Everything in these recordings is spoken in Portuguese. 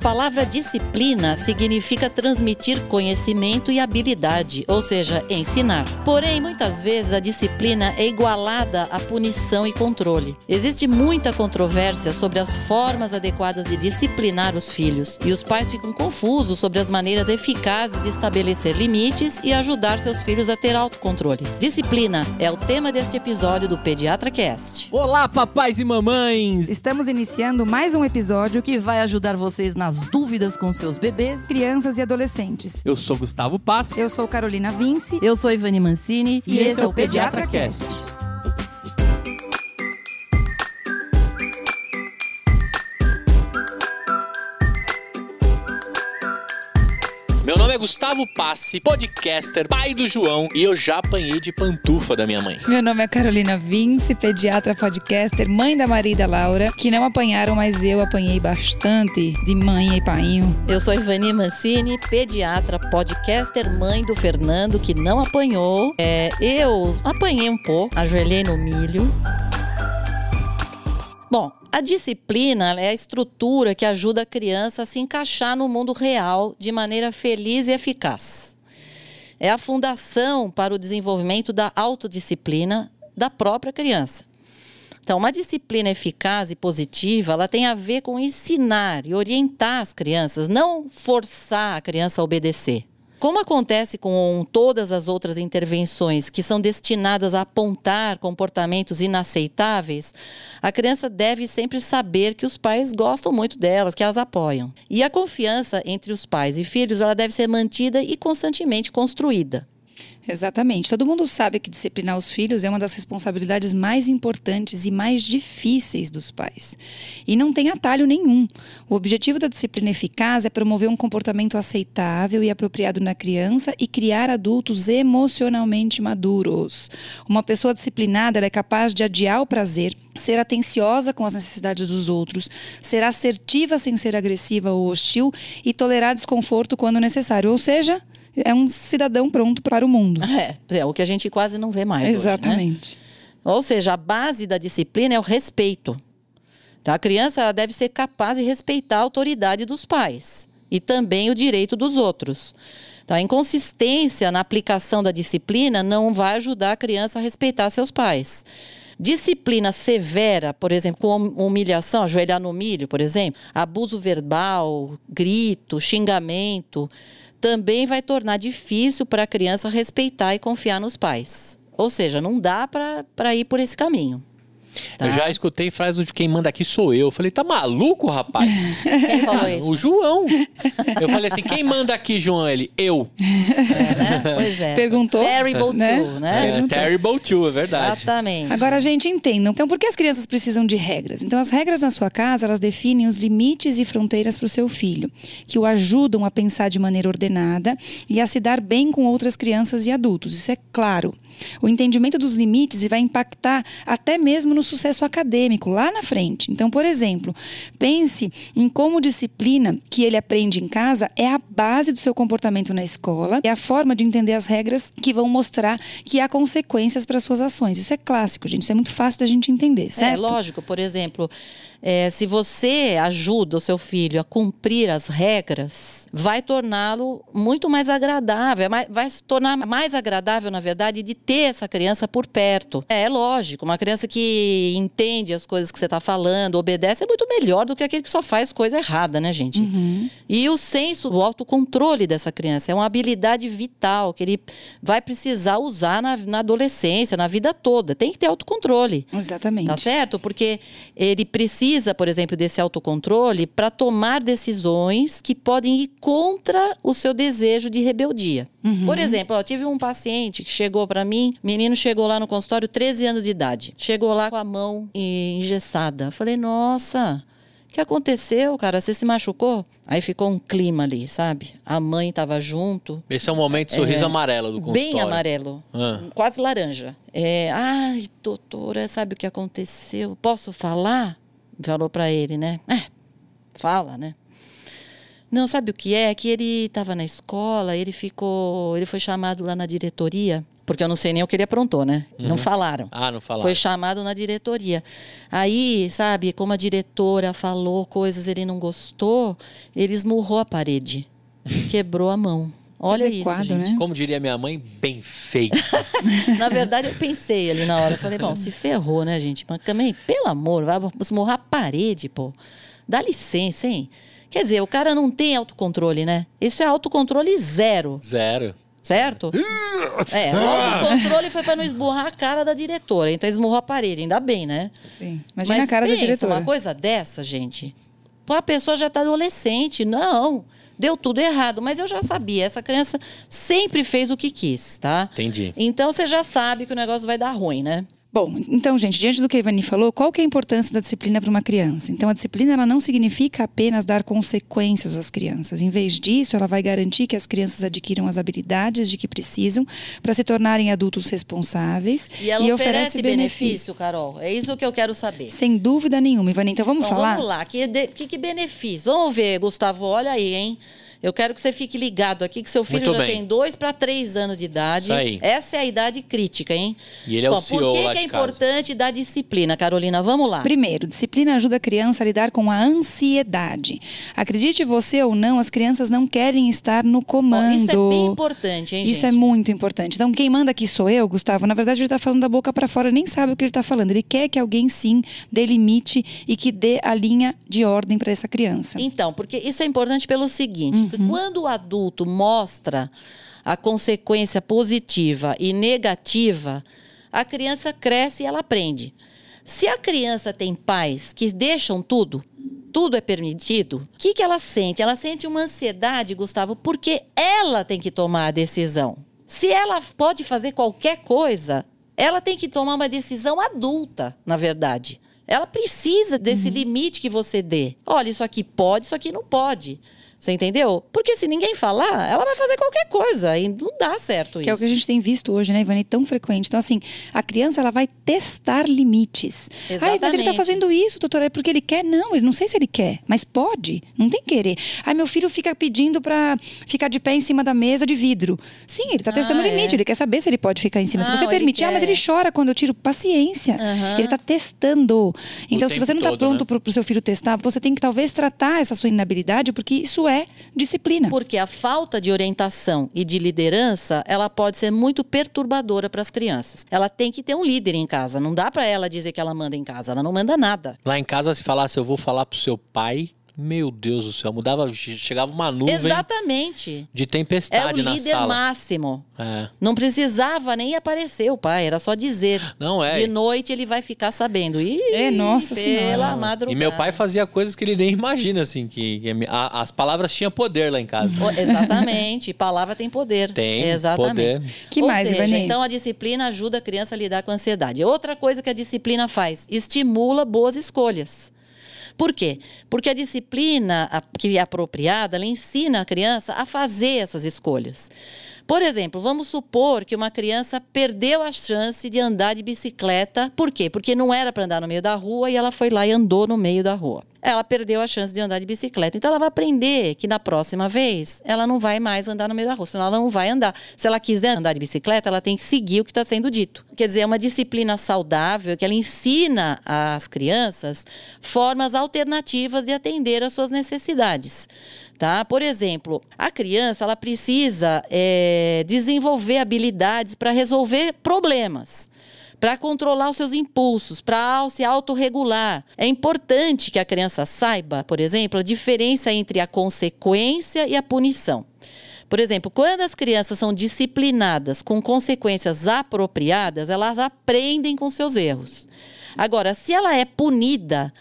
palavra disciplina significa transmitir conhecimento e habilidade, ou seja, ensinar. Porém, muitas vezes a disciplina é igualada à punição e controle. Existe muita controvérsia sobre as formas adequadas de disciplinar os filhos, e os pais ficam confusos sobre as maneiras eficazes de estabelecer limites e ajudar seus filhos a ter autocontrole. Disciplina é o tema deste episódio do Pediatra Cast. Olá, papais e mamães! Estamos iniciando mais um episódio que vai ajudar vocês nas dúvidas com seus bebês, crianças e adolescentes. Eu sou Gustavo Pass. Eu sou Carolina Vince. Eu sou Ivani Mancini. E, e esse é o Pediatra Cast. Meu Gustavo Passe, podcaster, pai do João, e eu já apanhei de pantufa da minha mãe. Meu nome é Carolina Vince, pediatra, podcaster, mãe da Maria e da Laura, que não apanharam, mas eu apanhei bastante de mãe e painho. Eu sou Ivani Mancini, pediatra, podcaster, mãe do Fernando, que não apanhou. É, eu apanhei um pouco, ajoelhei no milho. Bom, a disciplina é a estrutura que ajuda a criança a se encaixar no mundo real de maneira feliz e eficaz. É a fundação para o desenvolvimento da autodisciplina da própria criança. Então, uma disciplina eficaz e positiva, ela tem a ver com ensinar e orientar as crianças, não forçar a criança a obedecer. Como acontece com todas as outras intervenções que são destinadas a apontar comportamentos inaceitáveis, a criança deve sempre saber que os pais gostam muito delas, que as apoiam. E a confiança entre os pais e filhos, ela deve ser mantida e constantemente construída. Exatamente. Todo mundo sabe que disciplinar os filhos é uma das responsabilidades mais importantes e mais difíceis dos pais. E não tem atalho nenhum. O objetivo da disciplina eficaz é promover um comportamento aceitável e apropriado na criança e criar adultos emocionalmente maduros. Uma pessoa disciplinada é capaz de adiar o prazer, ser atenciosa com as necessidades dos outros, ser assertiva sem ser agressiva ou hostil e tolerar desconforto quando necessário. Ou seja, é um cidadão pronto para o mundo. É, é o que a gente quase não vê mais. Exatamente. Hoje, né? Ou seja, a base da disciplina é o respeito. Então, a criança deve ser capaz de respeitar a autoridade dos pais e também o direito dos outros. Então, a inconsistência na aplicação da disciplina não vai ajudar a criança a respeitar seus pais. Disciplina severa, por exemplo, com humilhação, ajoelhar no milho, por exemplo, abuso verbal, grito, xingamento, também vai tornar difícil para a criança respeitar e confiar nos pais. Ou seja, não dá para ir por esse caminho. Tá. Eu já escutei frase de quem manda aqui sou eu. Eu falei, tá maluco, rapaz? Quem falou isso? O João. Eu falei assim, quem manda aqui, João? Ele, eu. É, né? Pois é. Perguntou. Terrible né? two, né? É, terrible two, é verdade. Exatamente. Agora, a gente, entenda. Então, por que as crianças precisam de regras? Então, as regras na sua casa, elas definem os limites e fronteiras para o seu filho, que o ajudam a pensar de maneira ordenada e a se dar bem com outras crianças e adultos. Isso é claro. O entendimento dos limites vai impactar até mesmo no sucesso acadêmico lá na frente. Então, por exemplo, pense em como disciplina que ele aprende em casa é a base do seu comportamento na escola, é a forma de entender as regras que vão mostrar que há consequências para suas ações. Isso é clássico, gente. Isso é muito fácil da gente entender, é, certo? É lógico. Por exemplo, é, se você ajuda o seu filho a cumprir as regras, vai torná-lo muito mais agradável, vai se tornar mais agradável, na verdade, de ter essa criança por perto. É, é lógico, uma criança que entende as coisas que você está falando, obedece, é muito melhor do que aquele que só faz coisa errada, né, gente? Uhum. E o senso, o autocontrole dessa criança é uma habilidade vital que ele vai precisar usar na, na adolescência, na vida toda. Tem que ter autocontrole. Exatamente. Tá certo? Porque ele precisa precisa, por exemplo, desse autocontrole para tomar decisões que podem ir contra o seu desejo de rebeldia. Uhum. Por exemplo, eu tive um paciente que chegou para mim, menino chegou lá no consultório 13 anos de idade. Chegou lá com a mão engessada. Falei: "Nossa, o que aconteceu, cara? Você se machucou? Aí ficou um clima ali, sabe? A mãe estava junto. Esse é o momento de sorriso é, amarelo do consultório. Bem amarelo. Ah. Quase laranja. É, ai, doutora, sabe o que aconteceu? Posso falar? Falou para ele, né? É, fala, né? Não, sabe o que é? Que ele estava na escola, ele ficou, ele foi chamado lá na diretoria Porque eu não sei nem o que ele aprontou, né? Não falaram. Ah, não falaram. Foi chamado na diretoria. Aí, sabe, como a diretora falou coisas ele não gostou, ele esmurrou a parede. Quebrou a mão. Olha Adequado, isso, gente. né? Como diria minha mãe, bem feito. Na verdade, eu pensei ali na hora. Falei, bom, se ferrou, né, gente? Mas também, pelo amor, vai esmurrar a parede, pô. Dá licença, hein? Quer dizer, o cara não tem autocontrole, né? Isso é autocontrole zero, Zero. certo? É, o autocontrole foi pra não esburrar a cara da diretora. Então esmurrou a parede, ainda bem, né? Sim. Imagina Mas a cara da pensa, diretora. uma coisa dessa, gente. Pô, a pessoa já tá adolescente. Não, deu tudo errado. Mas eu já sabia, essa criança sempre fez o que quis, tá? Entendi. Então você já sabe que o negócio vai dar ruim, né? Bom, então, gente, diante do que a Ivani falou, qual que é a importância da disciplina para uma criança? Então, a disciplina ela não significa apenas dar consequências às crianças. Em vez disso, ela vai garantir que as crianças adquiram as habilidades de que precisam para se tornarem adultos responsáveis E ela oferece, benefício, Carol. É isso que eu quero saber. Sem dúvida nenhuma, Ivani. Então, vamos Então falar? vamos lá, que, de- que, que benefício? Vamos ver, Gustavo, olha aí, hein? Eu quero que você fique ligado aqui, que seu filho Muito já bem. tem dois para três anos de idade. Isso aí. Essa é a idade crítica, hein? E ele é o Bom, CEO Por que, lá que é importante dar disciplina, Carolina? Vamos lá. Primeiro, disciplina ajuda a criança a lidar com a ansiedade. Acredite você ou não, as crianças não querem estar no comando. Isso é bem importante, hein, Isso é gente? muito importante. Então, quem manda aqui sou eu, Gustavo. Na verdade, ele está falando da boca para fora, nem sabe o que ele está falando. Ele quer que alguém, sim, delimite e que dê a linha de ordem para essa criança. Então, porque isso é importante pelo seguinte: que quando o adulto mostra a consequência positiva e negativa, a criança cresce e ela aprende. Se a criança tem pais que deixam tudo, tudo é permitido, o que, que ela sente? Ela sente uma ansiedade, Gustavo, porque ela tem que tomar a decisão. Se ela pode fazer qualquer coisa, ela tem que tomar uma decisão adulta, na verdade. Ela precisa desse limite que você dê. Olha, isso aqui pode, isso aqui não pode. Você entendeu? Porque se ninguém falar, ela vai fazer qualquer coisa e não dá certo Que isso. é o que a gente tem visto hoje, né, Ivani? Tão frequente. Então, assim, a criança ela vai testar limites. Ai, mas ele tá Exatamente. fazendo isso, doutora, é porque ele quer? Não, ele não sei se ele quer, mas pode. Não tem querer. Ai, meu filho fica pedindo pra ficar de pé em cima da mesa de vidro. Sim, ele tá testando o Ah, limite, é. ele quer saber se ele pode ficar em cima. se Ah, você ou ele permitir, ah, mas ele chora quando eu tiro. Paciência. Aham. Ele tá testando. Então, se tempo você não tá todo, pronto né? pro, pro seu filho testar, você tem que talvez tratar essa sua inabilidade, porque isso é disciplina. Porque a falta de orientação e de liderança, ela pode ser muito perturbadora para as crianças. Ela tem que ter um líder em casa. Não dá para ela dizer que ela manda em casa. Ela não manda nada. Lá em casa, se falasse, eu vou falar pro seu pai, meu Deus do céu, mudava, chegava uma nuvem Exatamente. de É o tempestade na líder sala. máximo. É. Não precisava nem aparecer o pai, era só dizer. Não é. De noite ele vai ficar sabendo. Ih, É, nossa pela senhora. madrugada. E meu pai fazia coisas que ele nem imagina, assim, que, que a- as palavras tinham poder lá em casa. Oh, Exatamente. Palavra tem poder. Tem Exatamente. poder. Que Ou mais, seja, Ivani? então a disciplina ajuda a criança a lidar com a ansiedade. Outra coisa que a disciplina faz, estimula boas escolhas. Por quê? Porque a disciplina que é apropriada, ela ensina a criança a fazer essas escolhas. Por exemplo, vamos supor que uma criança perdeu a chance de andar de bicicleta. Por quê? Porque não era para andar no meio da rua e ela foi lá e andou no meio da rua. Ela perdeu a chance de andar de bicicleta. Então ela vai aprender que na próxima vez ela não vai mais andar no meio da rua, senão ela não vai andar. Se ela quiser andar de bicicleta, ela tem que seguir o que está sendo dito. Quer dizer, é uma disciplina saudável que ela ensina às crianças formas alternativas de atender às suas necessidades. Tá? Por exemplo, a criança ela precisa eh, desenvolver habilidades para resolver problemas para controlar os seus impulsos, para se autorregular. É importante que a criança saiba, por exemplo, a diferença entre a consequência e a punição. Por exemplo, quando as crianças são disciplinadas com consequências apropriadas, elas aprendem com seus erros. Agora, se ela é punida,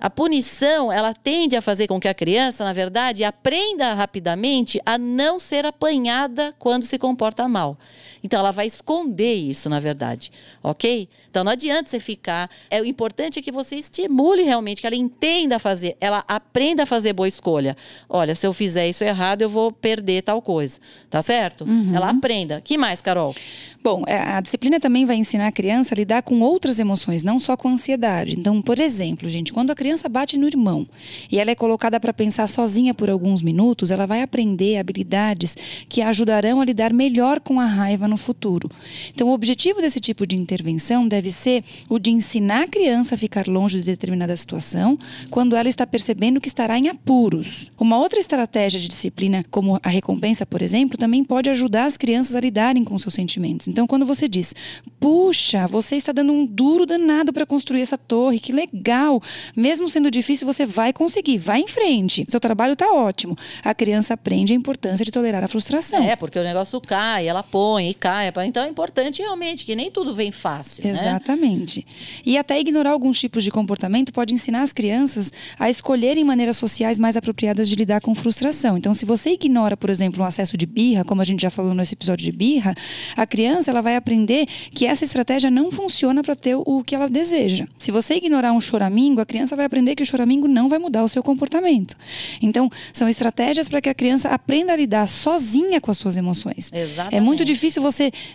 a punição, ela tende a fazer com que a criança, na verdade, aprenda rapidamente a não ser apanhada quando se comporta mal. Então, ela vai esconder isso, na verdade, ok? Então, não adianta você ficar. É, o importante é que você estimule realmente, que ela entenda fazer, ela aprenda a fazer boa escolha. Olha, se eu fizer isso errado, eu vou perder tal coisa, tá certo? Ela aprenda. que mais, Carol? Bom, é, a disciplina também vai ensinar a criança a lidar com outras emoções, não só com ansiedade. Então, por exemplo, gente, quando a criança criança bate no irmão e ela é colocada para pensar sozinha por alguns minutos, ela vai aprender habilidades que a ajudarão a lidar melhor com a raiva no futuro. Então, o objetivo desse tipo de intervenção deve ser o de ensinar a criança a ficar longe de determinada situação quando ela está percebendo que estará em apuros. Uma outra estratégia de disciplina, como a recompensa, por exemplo, também pode ajudar as crianças a lidarem com seus sentimentos. Então, quando você diz, puxa, você está dando um duro danado para construir essa torre, que legal. Mesmo sendo difícil, você vai conseguir, vai em frente. Seu trabalho está ótimo. A criança aprende a importância de tolerar a frustração. É, porque o negócio cai, ela põe e cai. Então é importante realmente que nem tudo vem fácil. Né? Exatamente. Né? E até ignorar alguns tipos de comportamento pode ensinar as crianças a escolherem maneiras sociais mais apropriadas de lidar com frustração. Então, se você ignora, por exemplo, um acesso de birra, como a gente já falou nesse episódio de birra, a criança ela vai aprender que essa estratégia não funciona para ter o que ela deseja. Se você ignorar um choramingo, a criança vai aprender que o choramingo não vai mudar o seu comportamento. Então, são estratégias para que a criança aprenda a lidar sozinha com as suas emoções. Exatamente. É muito difícil você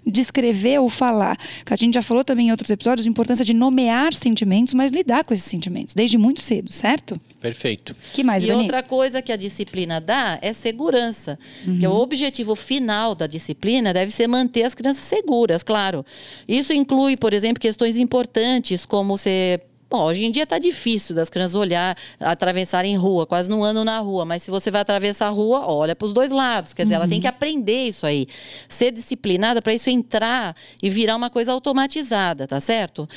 descrever ou falar. A gente já falou também em outros episódios a importância de nomear sentimentos, mas lidar com esses sentimentos desde muito cedo, certo? Perfeito. Que mais, E Dani? outra coisa que a disciplina dá é segurança. Que o objetivo final da disciplina deve ser manter as crianças seguras, claro. Isso inclui, por exemplo, questões importantes como ser Bom, hoje em dia está difícil das crianças olhar, atravessarem rua, quase não andam na rua, mas se você vai atravessar a rua, olha para os dois lados. Quer dizer, ela tem que aprender isso aí. Ser disciplinada para isso entrar e virar uma coisa automatizada, tá certo?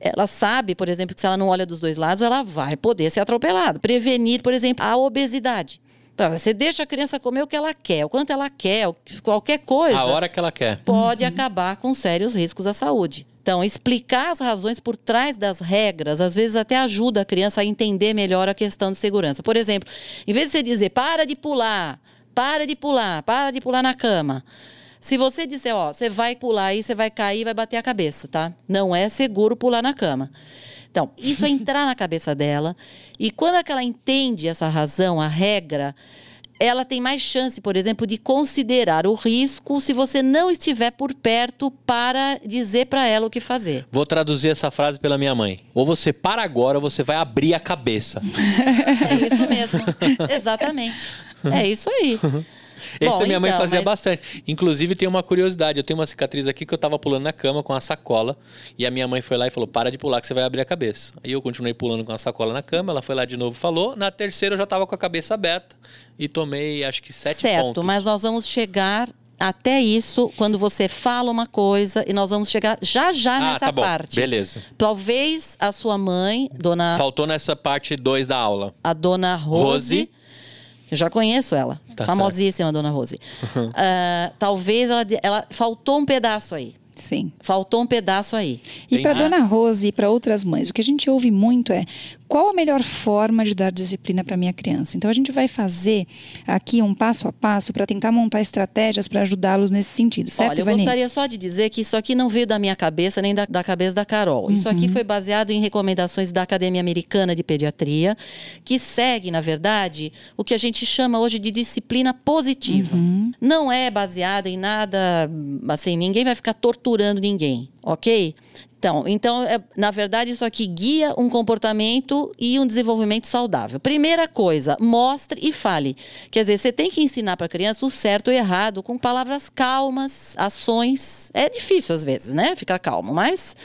Ela sabe, por exemplo, que se ela não olha dos dois lados, ela vai poder ser atropelada. Prevenir, por exemplo, a obesidade. Então, Você deixa a criança comer o que ela quer, o quanto ela quer, qualquer coisa A hora que ela quer. pode acabar com sérios riscos à saúde. Então, explicar as razões por trás das regras, às vezes até ajuda a criança a entender melhor a questão de segurança. Por exemplo, em vez de você dizer, para de pular, para de pular, para de pular na cama. Se você disser, ó, você vai pular aí, você vai cair e vai bater a cabeça, tá? Não é seguro pular na cama. Então, isso é entrar na cabeça dela. E quando é que ela entende essa razão, a regra, ela tem mais chance, por exemplo, de considerar o risco se você não estiver por perto para dizer para ela o que fazer. Vou traduzir essa frase pela minha mãe. Ou você para agora, ou você vai abrir a cabeça. É isso mesmo. Exatamente. É isso aí. Esse Bom, minha mãe então, fazia mas- bastante. Inclusive, tem uma curiosidade. Eu tenho uma cicatriz aqui que eu tava pulando na cama com a sacola. E a minha mãe foi lá e falou: para de pular que você vai abrir a cabeça. Aí eu continuei pulando com a sacola na cama. Ela foi lá de novo e falou. Na terceira eu já tava com a cabeça aberta. E tomei, acho que sete certo, pontos. mas nós vamos chegar até isso quando você fala uma coisa e nós vamos chegar já já Ah, nessa tá bom. parte. Beleza. Talvez a sua mãe, dona Faltou nessa parte 2 da aula. a dona Rose. Rose. Eu já conheço ela. Tá famosíssima, a dona Rose. Ah, talvez ela, ela. Faltou um pedaço aí. Sim. Faltou um pedaço aí. E para. Dona Rose e para outras mães, o que a gente ouve muito é qual a melhor forma de dar disciplina para minha criança. Então a gente vai fazer aqui um passo a passo para tentar montar estratégias para ajudá-los nesse sentido, certo, Olha, eu Vani? gostaria só de dizer que isso aqui não veio da minha cabeça nem da, da cabeça da Carol. Isso Uhum. aqui foi baseado em recomendações da Academia Americana de Pediatria, que segue, na verdade, o que a gente chama hoje de disciplina positiva. Uhum. Não é baseado em nada, assim, ninguém vai ficar torturando ninguém, ok? Então, então é- na verdade, isso aqui guia um comportamento e um desenvolvimento saudável. Primeira coisa, mostre e fale. Quer dizer, você tem que ensinar para a criança o certo e o errado com palavras calmas, ações. É difícil às vezes, né? Ficar calmo, mas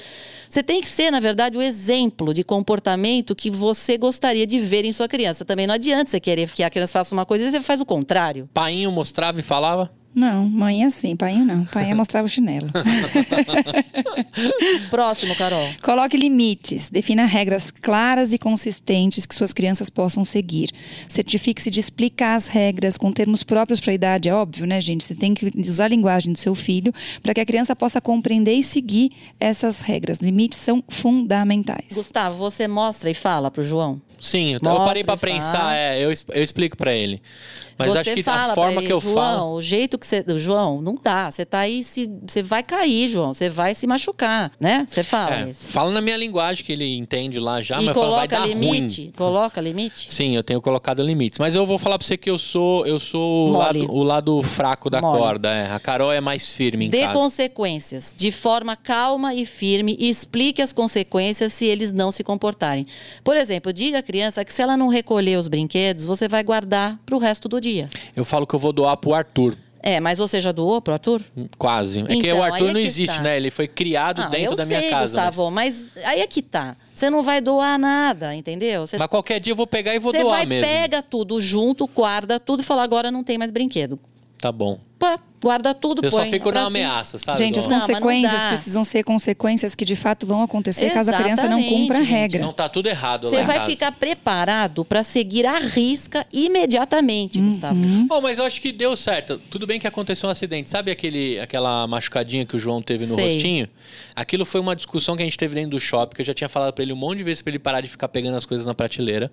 você tem que ser, na verdade, o exemplo de comportamento que você gostaria de ver em sua criança. Também não adianta você querer que a criança faça uma coisa e você faz o contrário. Painho mostrava e falava. Não, mãe é assim, pai não. Pai mostrava o chinelo. Próximo, Carol. Coloque limites, defina regras claras e consistentes que suas crianças possam seguir. Certifique-se de explicar as regras com termos próprios para a idade, é óbvio, né, gente? Você tem que usar a linguagem do seu filho para que a criança possa compreender e seguir essas regras. Limites são fundamentais. Gustavo, você mostra e fala pro João? Sim, eu, eu parei pra fala. pensar, é, eu, eu explico pra ele. Mas você acho que fala a forma ele, que eu João, falo. o jeito que você. João, não dá. Você tá aí, se, você vai cair, João. Você vai se machucar, né? Você fala É, isso. fala na minha linguagem que ele entende lá já, e mas coloca dar limite. ruim. Coloca limite. Sim, eu tenho colocado limites. Mas eu vou falar pra você que eu sou, eu sou o lado, o lado fraco da Mole. corda. é. A Carol é mais firme em Dê casa. consequências de forma calma e firme e explique as consequências se eles não se comportarem. Por exemplo, diga criança que se ela não recolher os brinquedos, você vai guardar pro resto do dia. Eu falo que eu vou doar pro Arthur. É, mas você já doou pro Arthur? Quase. É que Então, o aí Arthur é não que existe, está. né? Ele foi criado Não, dentro eu da sei, minha casa. mas- Gustavo, mas... aí é que tá. Você não vai doar nada, entendeu? Você Mas qualquer dia eu vou pegar e vou você doar vai, mesmo. pega tudo junto, guarda tudo e fala, agora não tem mais brinquedo. Tá bom. Pá, guarda tudo, Eu só põe fico pra na ameaça, sabe? Gente, as Não, mas não consequências dá. precisam ser consequências que de fato vão acontecer caso a criança não Exatamente, cumpra a gente. regra. Não tá tudo errado lá Você em vai casa. ficar preparado para seguir a risca imediatamente, Uhum. Gustavo. Oh, mas eu acho que deu certo. Tudo bem que aconteceu um acidente. Sabe aquele, aquela machucadinha que o João teve no Sei. rostinho? Aquilo foi uma discussão que a gente teve dentro do shopping, que eu já tinha falado pra ele um monte de vezes pra ele parar de ficar pegando as coisas na prateleira.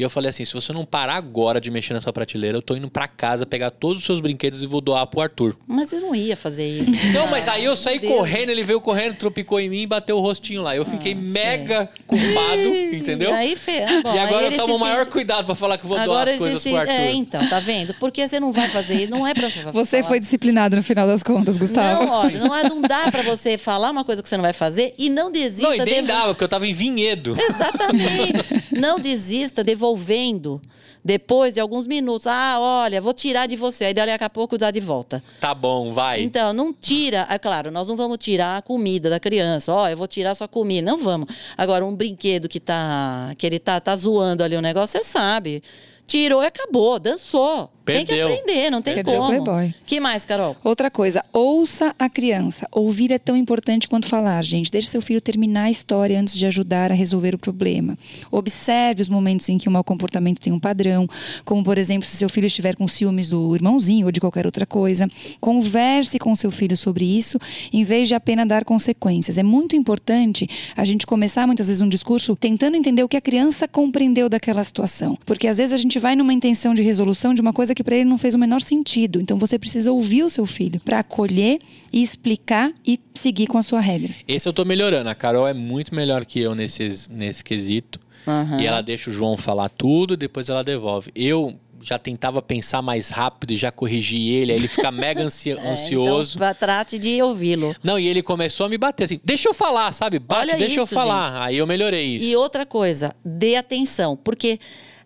E eu falei assim: se você não parar agora de mexer nessa prateleira, eu tô indo pra casa pegar todos os seus brinquedos e vou doar pro Arthur. Mas eu não ia fazer isso. Não, mas aí eu saí Deus. correndo, ele veio correndo, tropicou em mim e bateu o rostinho lá. Eu fiquei mega culpado, entendeu? E aí, Fê, ah, bom, e agora aí eu tomo o maior sente- cuidado pra falar que vou doar Agora as ele coisas se... pro Arthur. É, então, tá vendo? Porque você não vai fazer, não é pra você Você falar. foi disciplinado no final das contas, Gustavo. Não, olha, não, é- não dá pra você falar uma coisa que você não vai fazer e não desista. Não, e nem devo- dava, porque eu tava em vinhedo. Exatamente. Não desista devolvendo depois de alguns minutos. Ah, olha, vou tirar de você. Aí dali a pouco dá de volta. Tá bom, vai. Então, não tira. É claro, nós não vamos tirar a comida da criança. Ó, eu vou tirar sua comida. Não vamos. Agora, um brinquedo que tá. que ele tá, tá zoando ali o negócio, você sabe. Tirou e acabou, dançou. Tem Perdeu. que aprender, não tem Perdeu o como. Playboy. que mais, Carol? Outra coisa, ouça a criança. Ouvir é tão importante quanto falar, gente. Deixe seu filho terminar a história antes de ajudar a resolver o problema. Observe os momentos em que o mau comportamento tem um padrão, como, por exemplo, se seu filho estiver com ciúmes do irmãozinho ou de qualquer outra coisa. Converse com seu filho sobre isso, em vez de apenas dar consequências. É muito importante a gente começar, muitas vezes, um discurso tentando entender o que a criança compreendeu daquela situação. Porque, às vezes, a gente vai numa intenção de resolução de uma coisa que para ele não fez o menor sentido. Então você precisa ouvir o seu filho para acolher e explicar e seguir com a sua regra. Esse eu tô melhorando. A Carol é muito melhor que eu nesse, nesse quesito. Aham. E ela deixa o João falar tudo, depois ela devolve. Eu já tentava pensar mais rápido e já corrigi ele, aí ele fica mega ansi- É, ansioso. Então, trate de ouvi-lo. Não, e ele começou a me bater assim, deixa eu falar, sabe? Bate, Olha deixa eu isso, falar. Aí eu melhorei isso. E outra coisa, dê atenção, porque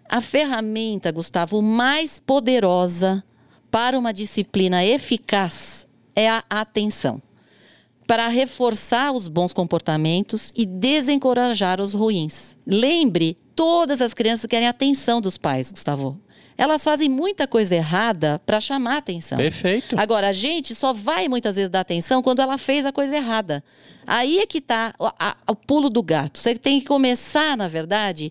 a ferramenta, Gustavo, mais poderosa para uma disciplina eficaz é a atenção. Para reforçar os bons comportamentos e desencorajar os ruins. Lembre, todas as crianças querem a atenção dos pais, Gustavo. Elas fazem muita coisa errada para chamar a atenção. Perfeito. Agora, a gente só vai muitas vezes dar atenção quando ela fez a coisa errada. Aí é que tá o, a- o pulo do gato. Você tem que começar, na verdade,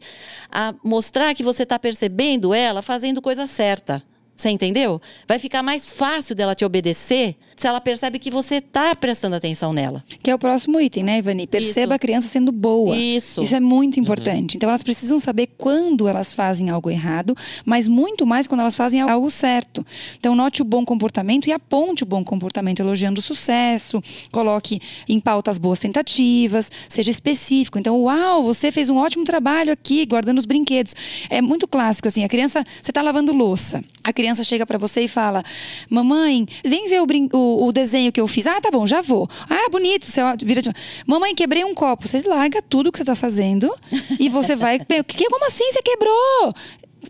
a mostrar que você está percebendo ela fazendo coisa certa. Você entendeu? Vai ficar mais fácil dela te obedecer se ela percebe que você está prestando atenção nela. Que é o próximo item, né, Ivani? Perceba Isso. a criança sendo boa. Isso. Isso é muito importante. Então elas precisam saber quando elas fazem algo errado, mas muito mais quando elas fazem algo certo. Então note o bom comportamento e aponte o bom comportamento, elogiando o sucesso, coloque em pauta as boas tentativas, seja específico. Então, uau, você fez um ótimo trabalho aqui, guardando os brinquedos. É muito clássico assim, a criança, você está lavando louça. A criança chega para você e fala: "Mamãe, vem ver o, brin- o- o desenho que eu fiz". Ah, tá bom, já vou. Ah, bonito, você vira de... Mamãe, quebrei um copo. Você larga tudo que você está fazendo e você vai, que como assim você quebrou?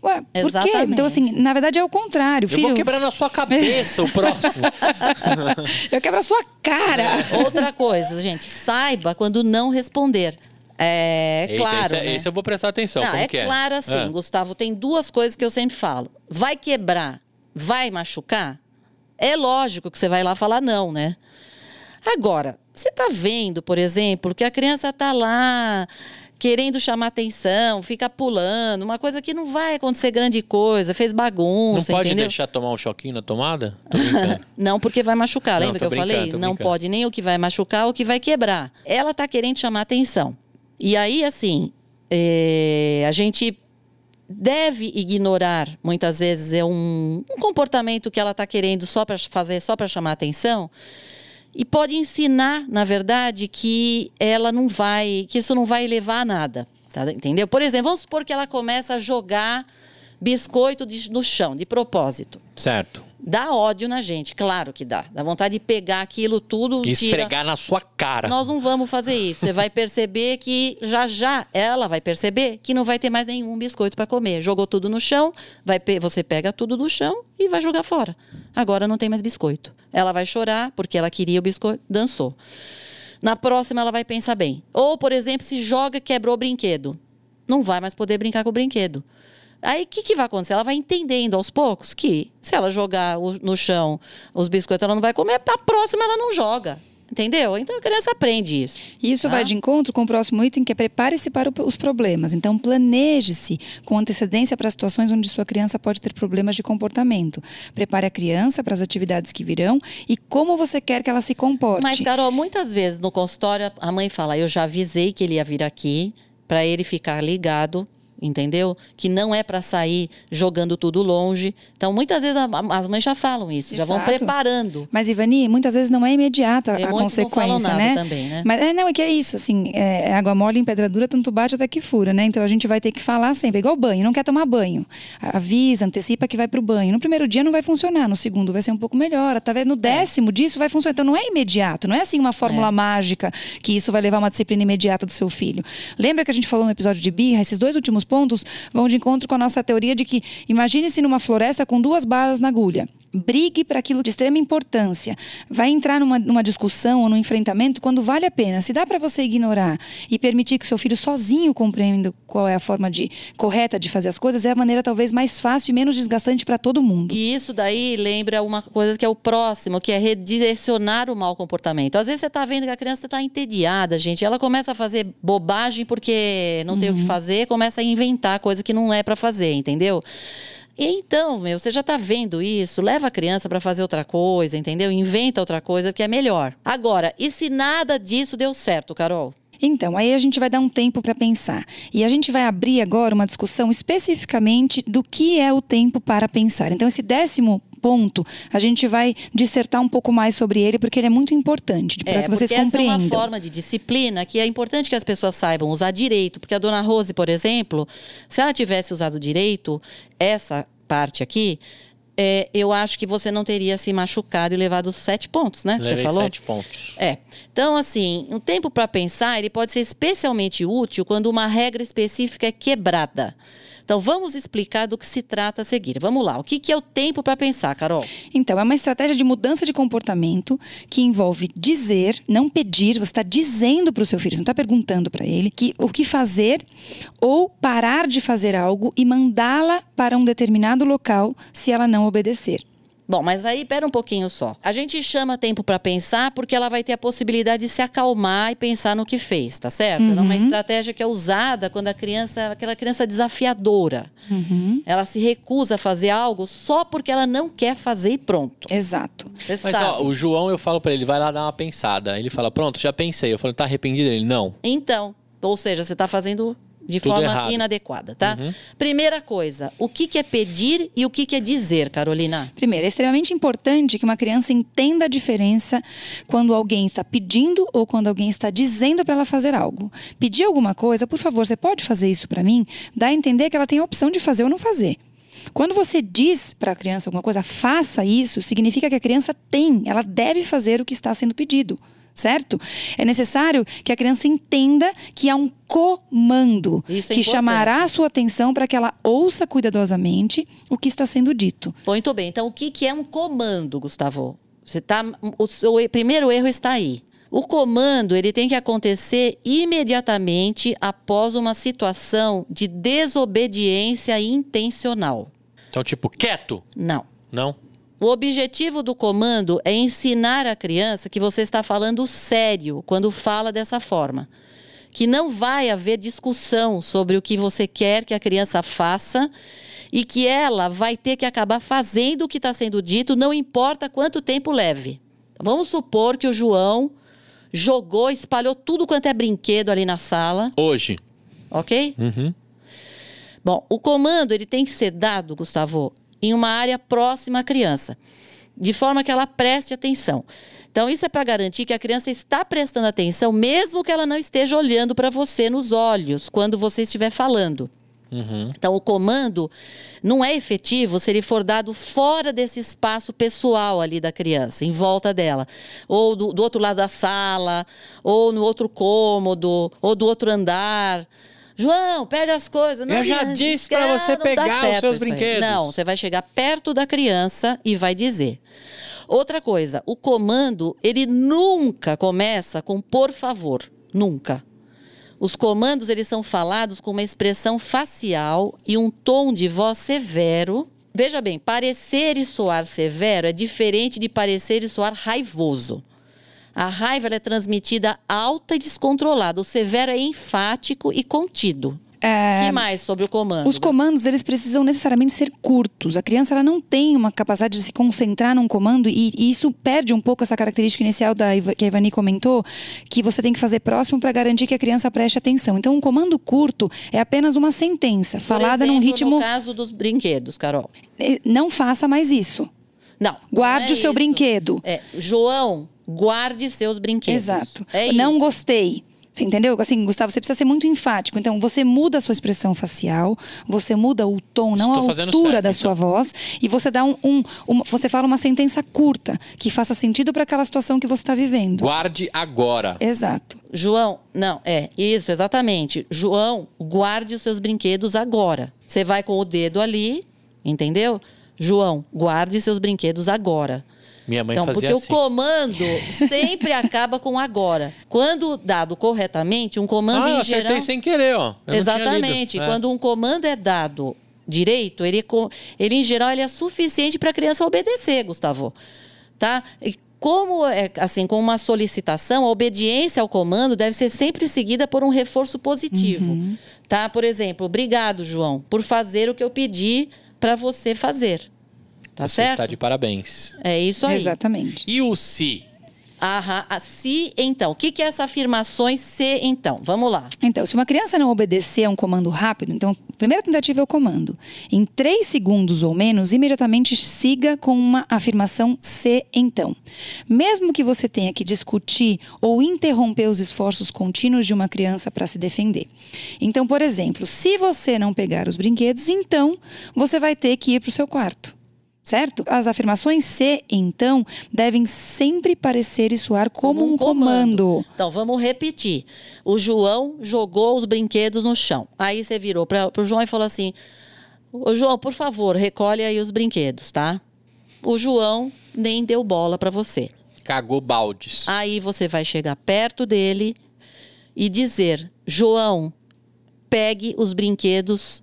Ué, por quê? Então assim, na verdade é o contrário, Eu filho. vou quebrar na sua cabeça o próximo. eu quebro a sua cara. Outra coisa, gente, saiba quando não responder. É Eita, claro. esse, é- né? esse eu vou prestar atenção. Não, como é que é? claro assim, Ah. Gustavo, tem duas coisas que eu sempre falo. Vai quebrar, vai machucar? É lógico que você vai lá falar não, né? Agora, você tá vendo, por exemplo, que a criança tá lá querendo chamar atenção, fica pulando, uma coisa que não vai acontecer grande coisa, fez Não bagunça, pode entendeu? deixar tomar um choquinho na tomada? Não, porque vai machucar. Não, Lembra tô que eu falei? Não brincando. pode nem o que vai machucar ou o que vai quebrar. Ela tá querendo chamar atenção. E aí, assim, é, a gente deve ignorar, muitas vezes, é um, um comportamento que ela tá querendo só para fazer, só para chamar atenção. E pode ensinar, na verdade, que ela não vai, que isso não vai levar a nada. tá? Entendeu? Por exemplo, vamos supor que ela começa a jogar biscoito de- no chão, de propósito. certo. Dá ódio na gente, claro que dá. Dá vontade de pegar aquilo tudo. E tira- esfregar na sua cara. Nós não vamos fazer isso. Você vai perceber que já já ela vai perceber que não vai ter mais nenhum biscoito para comer. Jogou tudo no chão, vai pe- você pega tudo do chão e vai jogar fora. Agora não tem mais biscoito. Ela vai chorar porque ela queria o biscoito, dançou. Na próxima ela vai pensar bem. Ou, por exemplo, se joga, quebrou o brinquedo. Não vai mais poder brincar com o brinquedo. Aí o que, que vai acontecer? Ela vai entendendo aos poucos que se ela jogar no chão os biscoitos, ela não vai comer, a próxima ela não joga. Entendeu? Então a criança aprende isso. E isso tá? vai de encontro com o próximo item, que é prepare-se para os problemas. Então, planeje-se com antecedência para situações onde sua criança pode ter problemas de comportamento. Prepare a criança para as atividades que virão e como você quer que ela se comporte. Mas, Carol, muitas vezes no consultório a mãe fala: Eu já avisei que ele ia vir aqui para ele ficar ligado. Entendeu? Que não é para sair jogando tudo longe. Então, muitas vezes a- a- as mães já falam isso, já vão Exato. preparando. Mas, Ivani, muitas vezes não é imediata E a consequência, né? também, né? Mas é, não, é que é isso, assim, é, água mole em pedra dura, tanto bate até que fura, né? Então a gente vai ter que falar sempre, é igual banho, não quer tomar banho. Avisa, antecipa que vai pro banho. No primeiro dia não vai funcionar, no segundo vai ser um pouco melhor, até É. no décimo disso vai funcionar. Então não é imediato, não é assim uma fórmula mágica que isso vai levar uma disciplina imediata do seu filho. Lembra que a gente falou no episódio de birra? Esses dois últimos pontos vão de encontro com a nossa teoria de que imagine-se numa floresta com duas balas na agulha. Brigue para aquilo de extrema importância. Vai entrar numa, numa discussão ou num enfrentamento quando vale a pena. Se dá para você ignorar e permitir que seu filho sozinho compreenda qual é a forma de, correta de fazer as coisas, é a maneira talvez mais fácil e menos desgastante para todo mundo. E isso daí lembra uma coisa que é o próximo, que é redirecionar o mau comportamento. Às vezes você está vendo que a criança está entediada, gente. Ela começa a fazer bobagem porque não tem o que fazer, começa a inventar coisa que não é para fazer, entendeu? Então, meu, você já está vendo isso, leva a criança para fazer outra coisa, entendeu? Inventa outra coisa que é melhor. Agora, e se nada disso deu certo, Carol? Então, aí a gente vai dar um tempo para pensar. E a gente vai abrir agora uma discussão especificamente do que é o tempo para pensar. Então, esse décimo ponto, a gente vai dissertar um pouco mais sobre ele, porque ele é muito importante, para que vocês porque essa é compreendam. uma forma de disciplina que é importante que as pessoas saibam usar direito. Porque a dona Rose, por exemplo, se ela tivesse usado direito, essa parte aqui, é, eu acho que você não teria se machucado e levado os sete pontos, né? que Você Levei falou? sete pontos. É. Então, assim, o tempo para pensar ele pode ser especialmente útil quando uma regra específica é quebrada. Então, vamos explicar do que se trata a seguir. Vamos lá. O que, que é o tempo para pensar, Carol? Então, é uma estratégia de mudança de comportamento que envolve dizer, não pedir, você está dizendo para o seu filho, você não está perguntando para ele que, o que fazer ou parar de fazer algo e mandá-la para um determinado local se ela não obedecer. Bom, mas aí pera um pouquinho só. A gente chama tempo para pensar porque ela vai ter a possibilidade de se acalmar e pensar no que fez, tá certo? É uma estratégia que é usada quando a criança, aquela criança desafiadora. Ela se recusa a fazer algo só porque ela não quer fazer e pronto. Exato. Você Mas sabe. ó, o João, eu falo pra ele, vai lá dar uma pensada. Ele fala, pronto, já pensei. Eu falo, tá arrependido? Ele, não. Então, ou seja, você está fazendo de Tudo forma errado. inadequada, tá? Primeira coisa, o que, que é pedir e o que, que é dizer, Carolina? Primeiro, é extremamente importante que uma criança entenda a diferença quando alguém está pedindo ou quando alguém está dizendo para ela fazer algo. Pedir alguma coisa, por favor, você pode fazer isso para mim? Dá a entender que ela tem a opção de fazer ou não fazer. Quando você diz para a criança alguma coisa, faça isso, significa que a criança tem, ela deve fazer o que está sendo pedido. Certo? É necessário que a criança entenda que há um comando Isso é que importante. chamará a sua atenção para que ela ouça cuidadosamente o que está sendo dito. Muito bem. Então, o que, que é um comando, Gustavo? Você tá, o seu primeiro erro está aí. O comando ele tem que acontecer imediatamente após uma situação de desobediência intencional. Então, tipo, quieto. Não. Não? O objetivo do comando é ensinar a criança que você está falando sério quando fala dessa forma. Que não vai haver discussão sobre o que você quer que a criança faça e que ela vai ter que acabar fazendo o que está sendo dito, não importa quanto tempo leve. Vamos supor que o João jogou, espalhou tudo quanto é brinquedo ali na sala, Hoje. ok? Uhum. Bom, o comando ele tem que ser dado, Gustavo, em uma área próxima à criança, de forma que ela preste atenção. Então, isso é para garantir que a criança está prestando atenção, mesmo que ela não esteja olhando para você nos olhos quando você estiver falando. Então, o comando não é efetivo se ele for dado fora desse espaço pessoal ali da criança, em volta dela. Ou do, do outro lado da sala, ou no outro cômodo, ou do outro andar. João, pega as coisas. Não Eu já disse ah, você pegar os seus brinquedos. Não, você vai chegar perto da criança e vai dizer. Outra coisa, o comando, ele nunca começa com por favor. Nunca. Os comandos, eles são falados com uma expressão facial e um tom de voz severo. Veja bem, parecer e soar severo é diferente de parecer e soar raivoso. A raiva é transmitida alta e descontrolada. O severo é enfático e contido. É, que mais sobre o comando? Os comandos, eles precisam necessariamente ser curtos. A criança ela não tem uma capacidade de se concentrar num comando e, e isso perde um pouco essa característica inicial da, que a Ivani comentou, que você tem que fazer próximo para garantir que a criança preste atenção. Então, um comando curto é apenas uma sentença, Por falada num exemplo, ritmo. No caso dos brinquedos, Carol. Não faça mais isso. Não. Guarde não é o seu isso. brinquedo. É, João, guarde seus brinquedos. Exato. É não isso. gostei. Você entendeu? Assim, Gustavo, você precisa ser muito enfático. Então, você muda a sua expressão facial, você muda o tom, não Estou a altura certo, da então. sua voz, e você dá um, um- uma- você fala uma sentença curta que faça sentido para aquela situação que você está vivendo. Guarde agora. Exato. João, não, é, isso, exatamente. João, guarde os seus brinquedos agora. Você vai com o dedo ali, entendeu? João, guarde seus brinquedos agora. Minha mãe Então, fazia porque assim. o comando sempre acaba com agora. Quando dado corretamente, um comando ah, eu em acertei geral. sem querer, ó. Eu Exatamente. lido. É. Quando um comando é dado direito, ele, ele em geral ele é suficiente para a criança obedecer, Gustavo. Tá? E como é assim, com uma solicitação, a obediência ao comando deve ser sempre seguida por um reforço positivo, Uhum. tá? Por exemplo, obrigado, João, por fazer o que eu pedi para você fazer. Tá Você certo? está de parabéns. É isso aí. Exatamente. E o se? Aham. Ah, Se então. O que, que é essa afirmações se então? Vamos lá. Então, se uma criança não obedecer a um comando rápido, então, a primeira tentativa é o comando. Em três segundos ou menos, imediatamente siga com uma afirmação se então. Mesmo que você tenha que discutir ou interromper os esforços contínuos de uma criança para se defender. Então, por exemplo, se você não pegar os brinquedos, então você vai ter que ir para o seu quarto. Certo? As afirmações se, então, devem sempre parecer e soar como, um comando. Então, vamos repetir. O João jogou os brinquedos no chão. Aí você virou para o João e falou assim: Ô João, por favor, recolhe aí os brinquedos, tá? O João nem deu bola para você. Cagou baldes. Aí você vai chegar perto dele e dizer: João, pegue os brinquedos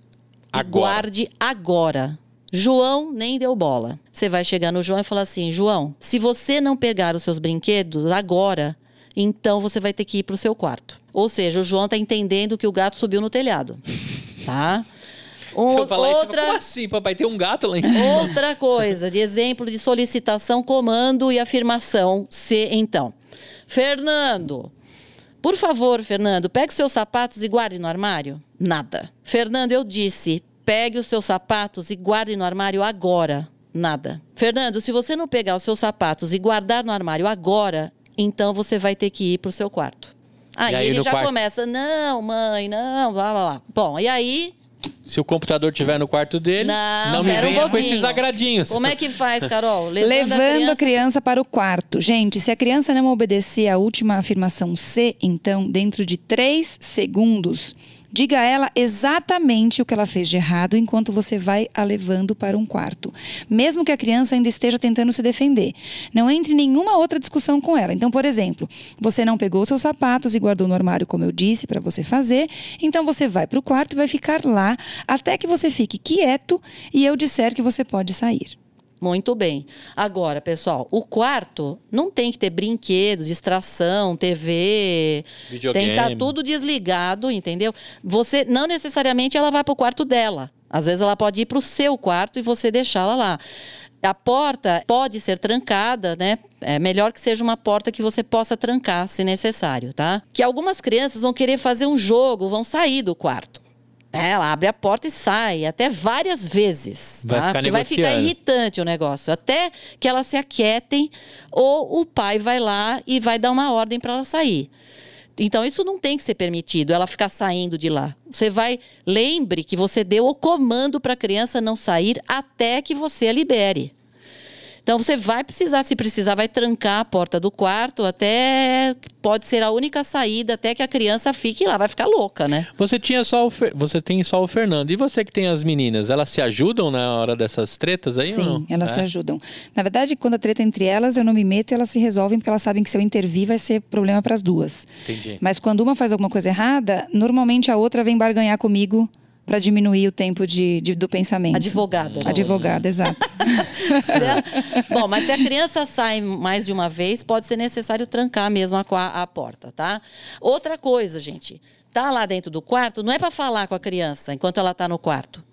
e Agora. guarde agora. João nem deu bola. Você vai chegar no João e falar assim: João, se você não pegar os seus brinquedos agora, então você vai ter que ir para o seu quarto. Ou seja, o João tá entendendo que o gato subiu no telhado. Tá? Um- Se eu falar isso, outra, como assim, papai? Tem um gato lá em cima. Outra coisa, de exemplo de solicitação, comando e afirmação, se então. Fernando, por favor, Fernando, pegue os seus sapatos e guarde no armário. Nada. Fernando, eu disse, pegue os seus sapatos e guarde no armário agora. Nada. Fernando, se você não pegar os seus sapatos e guardar no armário agora, então você vai ter que ir pro seu quarto. Aí, aí, ele já quarto? começa, não, mãe, não, blá, blá, blá. Bom, e aí, Se o computador estiver no quarto dele, Não, me pera um venha com esses agradinhos. como é que faz, Carol? Levando, a a, criança... para o quarto. Gente, se a criança não obedecer a última afirmação C, então, dentro de três segundos, diga a ela exatamente o que ela fez de errado enquanto você vai a levando para um quarto. Mesmo que a criança ainda esteja tentando se defender. Não entre em nenhuma outra discussão com ela. Então, por exemplo, você não pegou seus sapatos e guardou no armário, como eu disse, para você fazer. Então, você vai para o quarto e vai ficar lá até que você fique quieto e eu disser que você pode sair. Muito bem. Agora, pessoal, o quarto não tem que ter brinquedos, distração, TV. Videogame. Tem que estar tudo desligado, entendeu? Você não necessariamente ela vai para o quarto dela. Às vezes ela pode ir para o seu quarto e você deixá-la lá. A porta pode ser trancada, né? É melhor que seja uma porta que você possa trancar, se necessário, tá? Que algumas crianças vão querer fazer um jogo, vão sair do quarto. É, Ela abre a porta e sai, até várias vezes. Vai tá? ficar Porque vai ficar irritante o negócio. Até que elas se aquietem, ou o pai vai lá e vai dar uma ordem para ela sair. Então, isso não tem que ser permitido, ela ficar saindo de lá. Você vai. Lembre que você deu o comando para a criança não sair até que você a libere. Então você vai precisar, se precisar, vai trancar a porta do quarto até pode ser a única saída até que a criança fique lá, vai ficar louca, né? Você tinha só o Fer... você tem só o Fernando. E você que tem as meninas, elas se ajudam na hora dessas tretas aí Sim, ou não? elas É? se ajudam. Na verdade, quando a treta é entre elas, eu não me meto e elas se resolvem porque elas sabem que se eu intervir vai ser problema para as duas. Entendi. Mas quando uma faz alguma coisa errada, normalmente a outra vem barganhar comigo para diminuir o tempo de, de- do pensamento. Advogada. Advogada, exato. Ela- Bom, mas se a criança sai mais de uma vez, pode ser necessário trancar mesmo a, a- porta, tá? Outra coisa, gente. Tá lá dentro do quarto, não é para falar com a criança enquanto ela tá no quarto.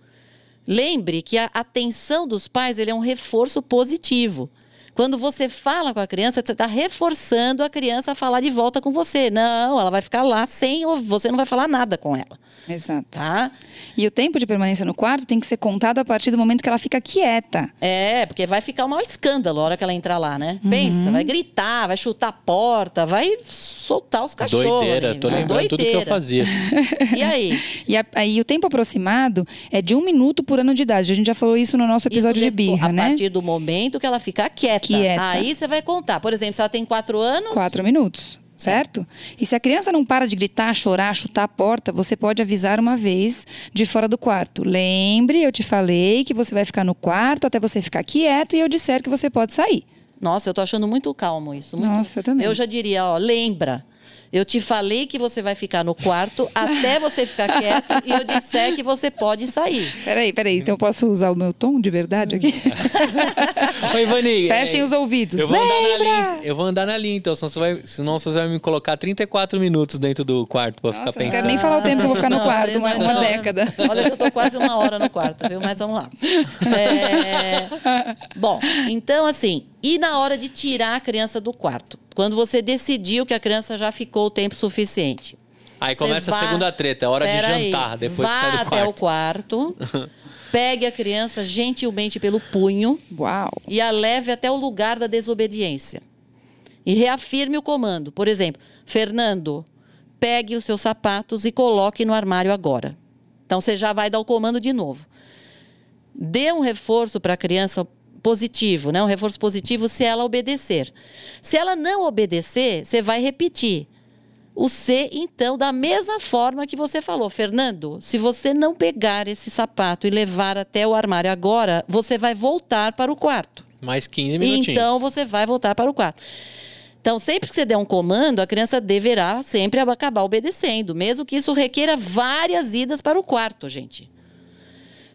Lembre que a atenção dos pais ele é um reforço positivo. Quando você fala com a criança, você está reforçando a criança a falar de volta com você. Não, ela vai ficar lá sem, você não vai falar nada com ela, exato. tá? E o tempo de permanência no quarto tem que ser contado a partir do momento que ela fica quieta. É, porque vai ficar um maior escândalo a hora que ela entrar lá, né? Pensa, vai gritar, vai chutar a porta, vai soltar os cachorros. Doideira, ali, tô né? lembrando tudo que eu Doideira. fazia. E aí? E a- aí o tempo aproximado é de um minuto por ano de idade. A gente já falou isso no nosso episódio Isso de birra, A né? partir do momento que ela ficar quieta. Quieta. Aí você vai contar. Por exemplo, se ela tem quatro anos. Quatro minutos, certo? E se a criança não para de gritar, chorar, chutar a porta, você pode avisar uma vez de fora do quarto. Lembre, eu te falei que você vai ficar no quarto até você ficar quieto e eu disser que você pode sair. Nossa, eu tô achando muito calmo isso. muito- Nossa, eu também. Eu já diria, ó, lembra. Eu te falei que você vai ficar no quarto até você ficar quieto e eu disser que você pode sair. Peraí, peraí. Então eu posso usar o meu tom de verdade aqui? Oi, Ivani. Fechem é, os ouvidos. Eu vou, andar na linha, eu vou andar na linha, então, senão você, vai, senão você vai me colocar 34 minutos dentro do quarto pra ficar Nossa, não pensando. quero nem falar o tempo que eu vou ficar no Não, quarto, uma, não, uma não. década. Olha que eu tô quase uma hora no quarto, viu? Mas vamos lá. É, Bom, então assim, e na hora de tirar a criança do quarto? Quando você decidiu que a criança já ficou o tempo suficiente. Aí Você começa a vá- segunda treta, é hora de Pera aí, jantar, depois vá sai do até o quarto. quarto, pegue a criança gentilmente pelo punho Uau. e a leve até o lugar da desobediência. E reafirme o comando. Por exemplo, Fernando, pegue os seus sapatos e coloque no armário agora. Então você já vai dar o comando de novo. Dê um reforço para a criança positivo, né? Um reforço positivo se ela obedecer. Se ela não obedecer, você vai repetir. O C, então, da mesma forma que você falou, Fernando, se você não pegar esse sapato e levar até o armário agora, você vai voltar para o quarto. Mais 15 minutinhos. Então você vai voltar para o quarto. Então, sempre que você der um comando, a criança deverá sempre acabar obedecendo, mesmo que isso requeira várias idas para o quarto, gente.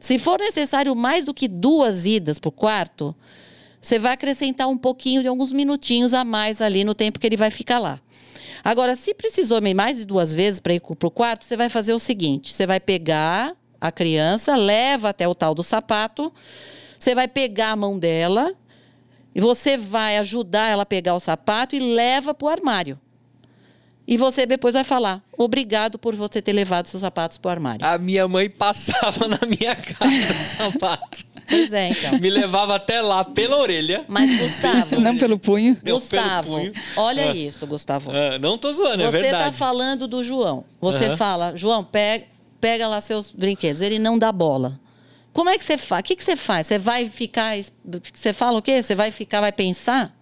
Se for necessário mais do que duas idas o quarto, você vai acrescentar um pouquinho de alguns minutinhos a mais ali no tempo que ele vai ficar lá. Agora, se precisou mais de duas vezes para ir para o quarto, você vai fazer o seguinte: você vai pegar a criança, leva até o tal do sapato, você vai pegar a mão dela e você vai ajudar ela a pegar o sapato e leva para o armário. E você depois vai falar: obrigado por você ter levado seus sapatos para o armário. A minha mãe passava na minha cara o sapato. Pois é, então. Me levava até lá pela orelha. Mas, Gustavo, Não pelo punho. Gustavo, pelo punho. olha Ah. isso, Gustavo. Ah, não tô zoando, é Você está verdade. falando do João. Você fala, João, pega, pega lá seus brinquedos. Ele não dá bola. Como é que você faz? O que, que você faz? Você vai ficar. Você fala o quê? Você vai ficar, vai pensar?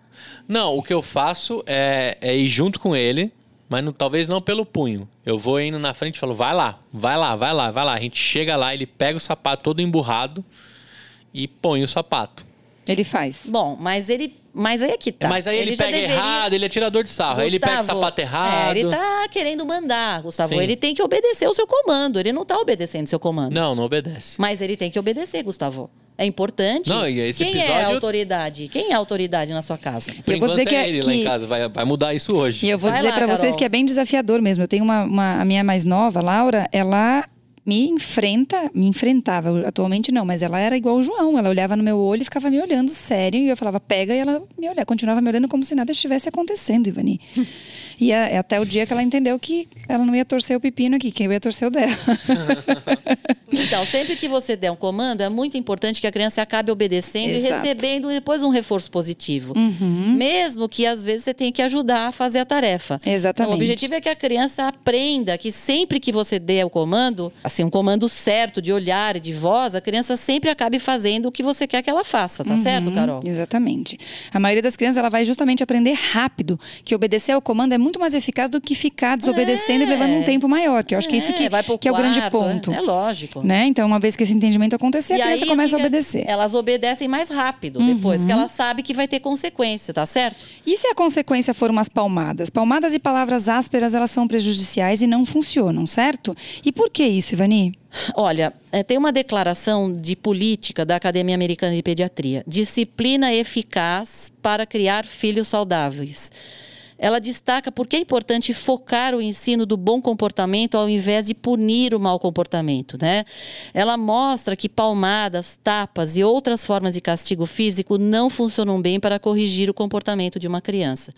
Não, o que eu faço é, é ir junto com ele, mas não- talvez não pelo punho. Eu vou indo na frente e falo, vai lá, vai lá, vai lá, vai lá. A gente chega lá, ele pega o sapato todo emburrado e põe o sapato. Ele faz. Bom, mas ele. Mas aí é que tá. Mas aí ele, já pega deveria- errado, ele é tirador de sarro. aí ele pega o Gustavo, sapato errado. É, ele tá querendo mandar, Gustavo. Sim. Ele tem que obedecer o seu comando. Ele não tá obedecendo o seu comando. Não, não obedece. Mas ele tem que obedecer, Gustavo. É importante. Não, e esse Quem é a episódio- autoridade? Quem é a autoridade na sua casa? Por eu vou dizer enquanto que é é- ele lá em que- casa. Vai, vai mudar isso hoje. E eu vou Vai dizer pra vocês que é bem desafiador mesmo. Eu tenho uma, uma- a minha mais nova, Laura, ela me enfrenta, me enfrentava. Atualmente não, mas ela era igual o João. Ela olhava no meu olho e ficava me olhando sério. E eu falava, pega, e ela me olhava, continuava me olhando como se nada estivesse acontecendo, Ivani. E é, é até o dia que ela entendeu que ela não ia torcer o pepino aqui, quem ia torcer o dela. Então, sempre que você der um comando, é muito importante que a criança acabe obedecendo Exato. e recebendo depois um reforço positivo. Uhum. Mesmo que às vezes você tenha que ajudar a fazer a tarefa. Exatamente. Então, o objetivo é que a criança aprenda que sempre que você der o comando, assim, um comando certo de olhar e de voz, a criança sempre acabe fazendo o que você quer que ela faça, tá certo, Uhum, Carol? Exatamente. A maioria das crianças ela vai justamente aprender rápido que obedecer ao comando é muito mais eficaz do que ficar desobedecendo É. e levando um tempo maior, que eu acho que é isso que, que é o grande quarto, ponto. É, é Né? Então, uma vez que esse entendimento acontecer, a criança o começa a obedecer. Uhum. Elas obedecem mais rápido depois, porque ela sabe que vai ter consequência, tá certo? E se a consequência for umas palmadas? Palmadas e palavras ásperas, elas são prejudiciais e não funcionam, certo? E por que isso, Ivani? Olha, eh, tem uma declaração de política da Academia Americana de Pediatria: disciplina eficaz para criar filhos saudáveis. Ela destaca por que é importante focar o ensino do bom comportamento ao invés de punir o mau comportamento, né? Ela mostra que palmadas, tapas e outras formas de castigo físico não funcionam bem para corrigir o comportamento de uma criança.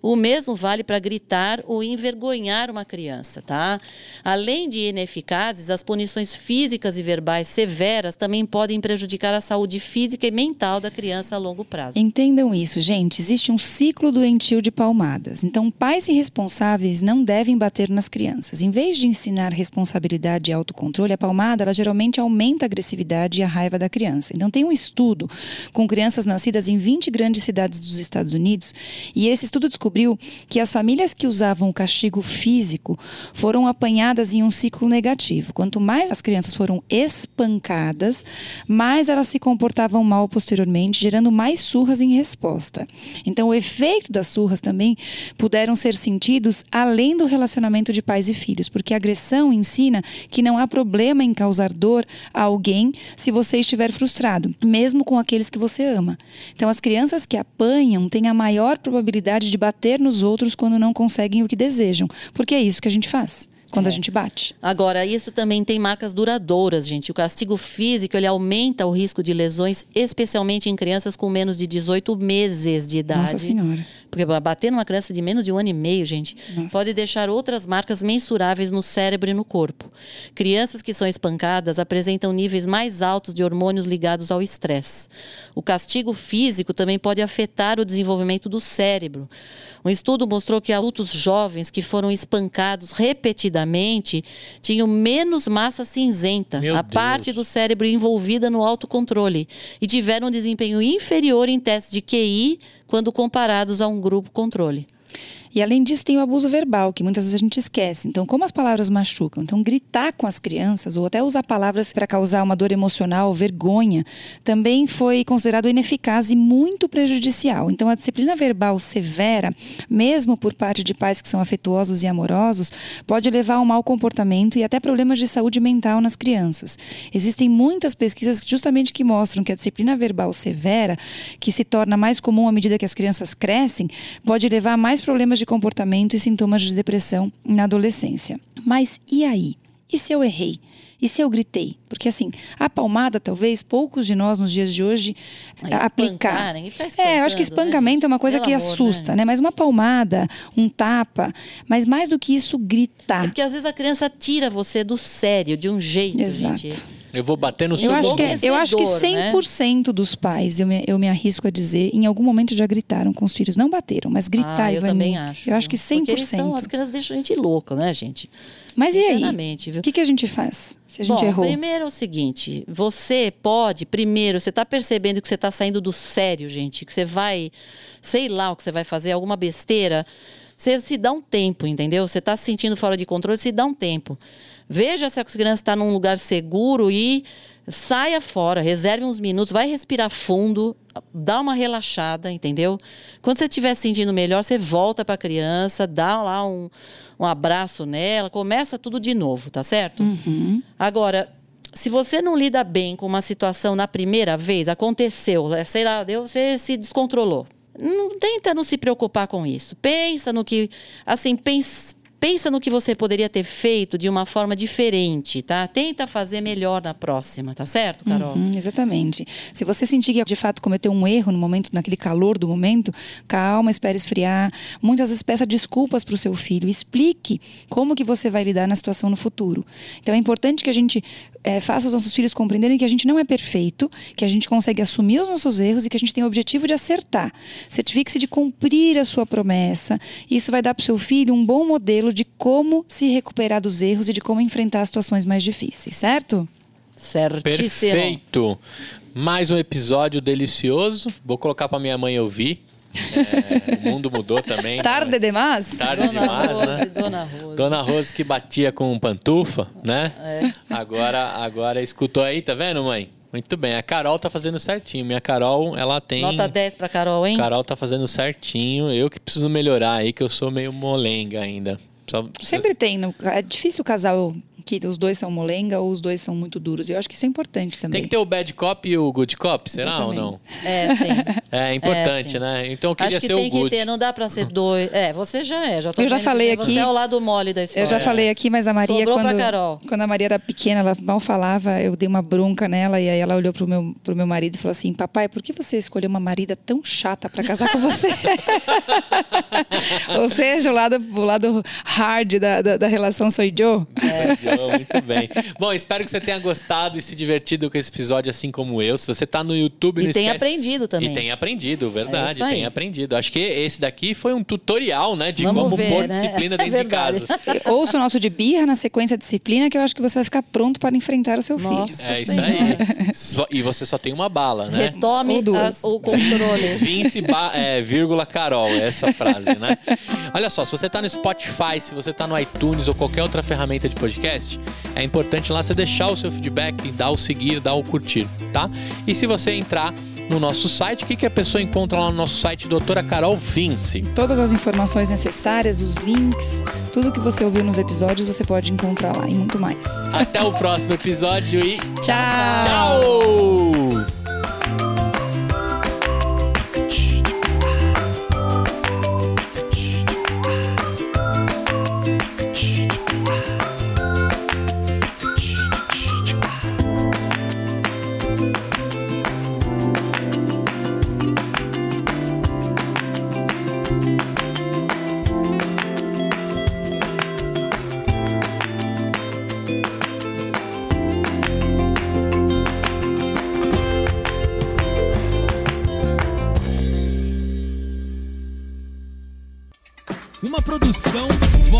O mesmo vale para gritar ou envergonhar uma criança, tá? Além de ineficazes, as punições físicas e verbais severas também podem prejudicar a saúde física e mental da criança a longo prazo. Entendam isso, gente. Existe um ciclo doentio de palmadas. Então, pais irresponsáveis não devem bater nas crianças. Em vez de ensinar responsabilidade e autocontrole, a palmada ela geralmente aumenta a agressividade e a raiva da criança. Então, tem um estudo com crianças nascidas em 20 grandes cidades dos Estados Unidos e esse estudo descobriu que as famílias que usavam o castigo físico foram apanhadas em um ciclo negativo. Quanto mais as crianças foram espancadas, mais elas se comportavam mal posteriormente, gerando mais surras em resposta. Então, o efeito das surras também puderam ser sentidos além do relacionamento de pais e filhos, porque a agressão ensina que não há problema em causar dor a alguém se você estiver frustrado, mesmo com aqueles que você ama. Então, as crianças que apanham têm a maior probabilidade de bater nos outros quando não conseguem o que desejam, porque é isso que a gente faz quando a gente bate. Agora, isso também tem marcas duradouras, gente. O castigo físico, ele aumenta o risco de lesões, especialmente em crianças com menos de 18 meses de idade. Nossa Senhora. Porque bater numa criança de menos de um ano e meio, gente, Nossa. pode deixar outras marcas mensuráveis no cérebro e no corpo. Crianças que são espancadas apresentam níveis mais altos de hormônios ligados ao estresse. O castigo físico também pode afetar o desenvolvimento do cérebro. Um estudo mostrou que adultos jovens que foram espancados repetidamente tinham menos massa cinzenta, Meu a Deus. parte do cérebro envolvida no autocontrole, e tiveram um desempenho inferior em testes de QI quando comparados a um grupo controle. E além disso, tem o abuso verbal, que muitas vezes a gente esquece. Então, como as palavras machucam? Então, gritar com as crianças, ou até usar palavras para causar uma dor emocional, vergonha, também foi considerado ineficaz e muito prejudicial. Então, a disciplina verbal severa, mesmo por parte de pais que são afetuosos e amorosos, pode levar a um mau comportamento e até problemas de saúde mental nas crianças. Existem muitas pesquisas justamente que mostram que a disciplina verbal severa, que se torna mais comum à medida que as crianças crescem, pode levar a mais problemas de comportamento e sintomas de depressão na adolescência. Mas e aí? E se eu errei? E se eu gritei? Porque assim, a palmada, talvez, poucos de nós nos dias de hoje a- aplicar. fica É, eu acho que né, espancamento é uma coisa Pelo que amor, assusta, né? né? Mas uma palmada, um tapa, mas mais do que isso, É gritar. porque às vezes a criança tira você do sério, de um jeito, Exato. gente. Eu vou bater no seu Eu acho, que, eu acho que Enlouquecedor, né? 100% dos pais, eu me, eu me arrisco a dizer, em algum momento já gritaram com os filhos. Não bateram, mas gritar, ah, eu Ivani, também acho. Eu acho que viu? 100%. Porque são, as crianças deixam a gente louca, né, gente? Mas e aí? O que, que a gente faz se a gente Bom, errou? primeiro é o seguinte, você pode, primeiro, você está percebendo que você está saindo do sério, gente, que você vai, sei lá o que você vai fazer, alguma besteira, você se dá um tempo, entendeu? Você está se sentindo fora de controle, se dá um tempo. Veja se a criança está num lugar seguro e saia fora, reserve uns minutos, vai respirar fundo, dá uma relaxada, entendeu? Quando você estiver se sentindo melhor, você volta para a criança, dá lá um, um abraço nela, começa tudo de novo, tá certo? Agora, se você não lida bem com uma situação na primeira vez, aconteceu, né, sei lá, deu, você se descontrolou. Não tenta não se preocupar com isso. Pensa no que, assim, pense, pensa no que você poderia ter feito de uma forma diferente, tá? Tenta fazer melhor na próxima, tá certo, Carol? Uhum, exatamente. Se você sentir que de fato cometeu um erro no momento, naquele calor do momento, calma, espere esfriar. Muitas vezes peça desculpas para o seu filho, explique como que você vai lidar na situação no futuro. Então é importante que a gente é, faça os nossos filhos compreenderem que a gente não é perfeito, que a gente consegue assumir os nossos erros e que a gente tem o objetivo de acertar. Certifique-se de cumprir a sua promessa. Isso vai dar para o seu filho um bom modelo de como se recuperar dos erros e de como enfrentar situações mais difíceis, certo? Certíssimo. Perfeito. Mais um episódio delicioso. Vou colocar para minha mãe ouvir. É, o mundo mudou também. Tarde né? demais? Tarde Dona demais, Rose, né? Dona Rose. Dona Rose que batia com pantufa, né? É. Agora, agora escutou aí, tá vendo, mãe? Muito bem. A Carol tá fazendo certinho. Minha Carol, ela tem. Nota 10 pra Carol, hein? Carol tá fazendo certinho. Eu que preciso melhorar aí, que eu sou meio molenga ainda. Só- Sempre tem. no- É difícil o casal que os dois são molenga ou os dois são muito duros. Eu acho que isso é importante também. Tem que ter o bad cop e o good cop, será Exatamente. ou não? É, sim. É importante, sim. né? Então eu queria Acho que ser tem o que good. ter, não dá pra ser dois. É, você já é. Já tô Eu já que falei Você aqui- é o lado mole da história. Eu já falei aqui, mas a Maria, Sobrou pra quando, Carol. quando a Maria era pequena, ela mal falava, eu dei uma bronca nela e aí ela olhou pro meu, pro meu marido e falou assim: Papai, por que você escolheu uma marida tão chata pra casar com você? Ou seja, o lado, o lado hard da, da, da relação sou eu. É, Muito bem. Bom, espero que você tenha gostado e se divertido com esse episódio, assim como eu. Se você tá no YouTube, E não tem esquece... aprendido também. E tem aprendido, É verdade. aí. tem aprendido. Acho que esse daqui foi um tutorial, né? De Vamos como ver, pôr né? disciplina É dentro de casa. Ouça o nosso de birra na sequência disciplina, que eu acho que você vai ficar pronto para enfrentar o seu filho. Nossa. É isso Senhora. aí. Só- e você só tem uma bala, né? Retome Ou duas. a- o controle. Vince, ba- é, vírgula Carol, é essa frase, né? Olha só, se você tá no Spotify, se você tá no iTunes ou qualquer outra ferramenta de podcast, é importante lá você deixar o seu feedback, dar o seguir, dar o curtir, tá? E se você entrar no nosso site, o que, que a pessoa encontra lá no nosso site, doutora Carol Vince? Todas as informações necessárias, os links, tudo que você ouviu nos episódios, você pode encontrar lá e muito mais. Até o próximo episódio e Tchau! tchau!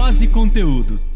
Uma produção, voz e conteúdo.